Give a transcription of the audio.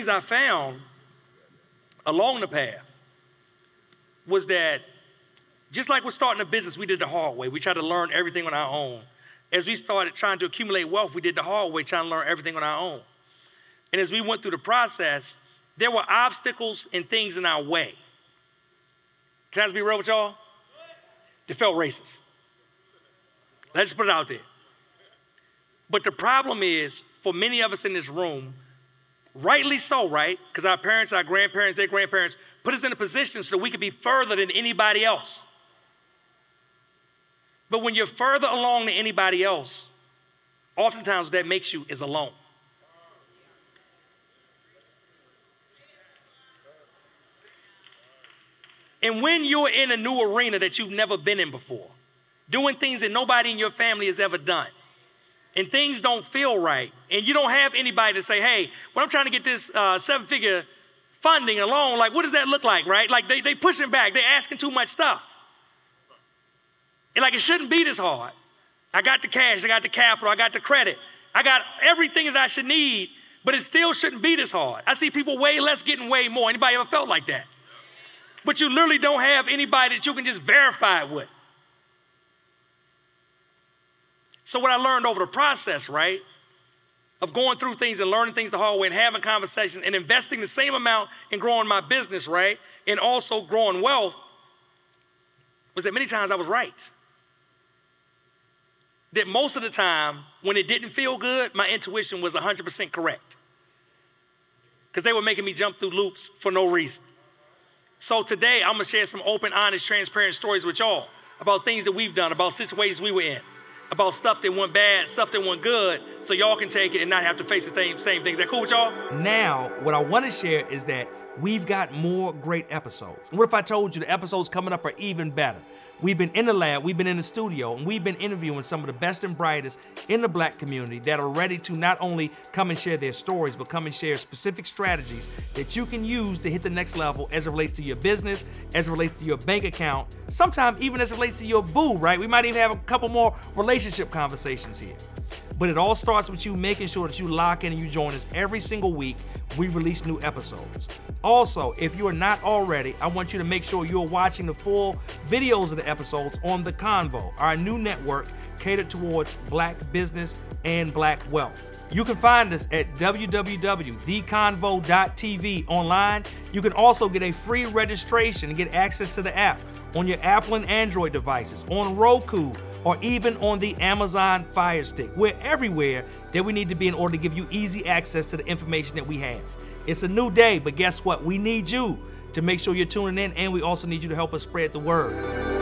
things I found along the path was that just like we're starting a business, we did the hard way. We tried to learn everything on our own. As we started trying to accumulate wealth, we did the hard way, trying to learn everything on our own. And as we went through the process, there were obstacles and things in our way. Can I just be real with y'all? They felt racist. Let's put it out there. But the problem is, for many of us in this room, rightly so, right? Because our parents, our grandparents, their grandparents put us in a position so that we could be further than anybody else. But when you're further along than anybody else, oftentimes that makes you is alone. And when you're in a new arena that you've never been in before, doing things that nobody in your family has ever done, and things don't feel right, and you don't have anybody to say, hey, when I'm trying to get this uh, seven figure funding alone, like, what does that look like, right? Like, they, they pushing back, they're asking too much stuff. And like, it shouldn't be this hard. I got the cash, I got the capital, I got the credit, I got everything that I should need, but it still shouldn't be this hard. I see people way less getting way more. Anybody ever felt like that? But you literally don't have anybody that you can just verify it with. So, what I learned over the process, right, of going through things and learning things the hard way and having conversations and investing the same amount in growing my business, right, and also growing wealth, was that many times I was right. That most of the time, when it didn't feel good, my intuition was 100% correct. Because they were making me jump through loops for no reason. So today, I'm gonna share some open, honest, transparent stories with y'all about things that we've done, about situations we were in, about stuff that went bad, stuff that went good, so y'all can take it and not have to face the same, same things. Is that cool with y'all? Now, what I wanna share is that we've got more great episodes. And what if I told you the episodes coming up are even better? We've been in the lab, we've been in the studio, and we've been interviewing some of the best and brightest in the black community that are ready to not only come and share their stories, but come and share specific strategies that you can use to hit the next level as it relates to your business, as it relates to your bank account, sometimes even as it relates to your boo, right? We might even have a couple more relationship conversations here. But it all starts with you making sure that you lock in and you join us every single week. We release new episodes. Also, if you are not already, I want you to make sure you're watching the full videos of the episodes on The Convo, our new network catered towards black business and black wealth. You can find us at www.theconvo.tv online. You can also get a free registration and get access to the app on your Apple and Android devices, on Roku, or even on the Amazon Fire Stick. We're everywhere that we need to be in order to give you easy access to the information that we have. It's a new day, but guess what? We need you to make sure you're tuning in, and we also need you to help us spread the word.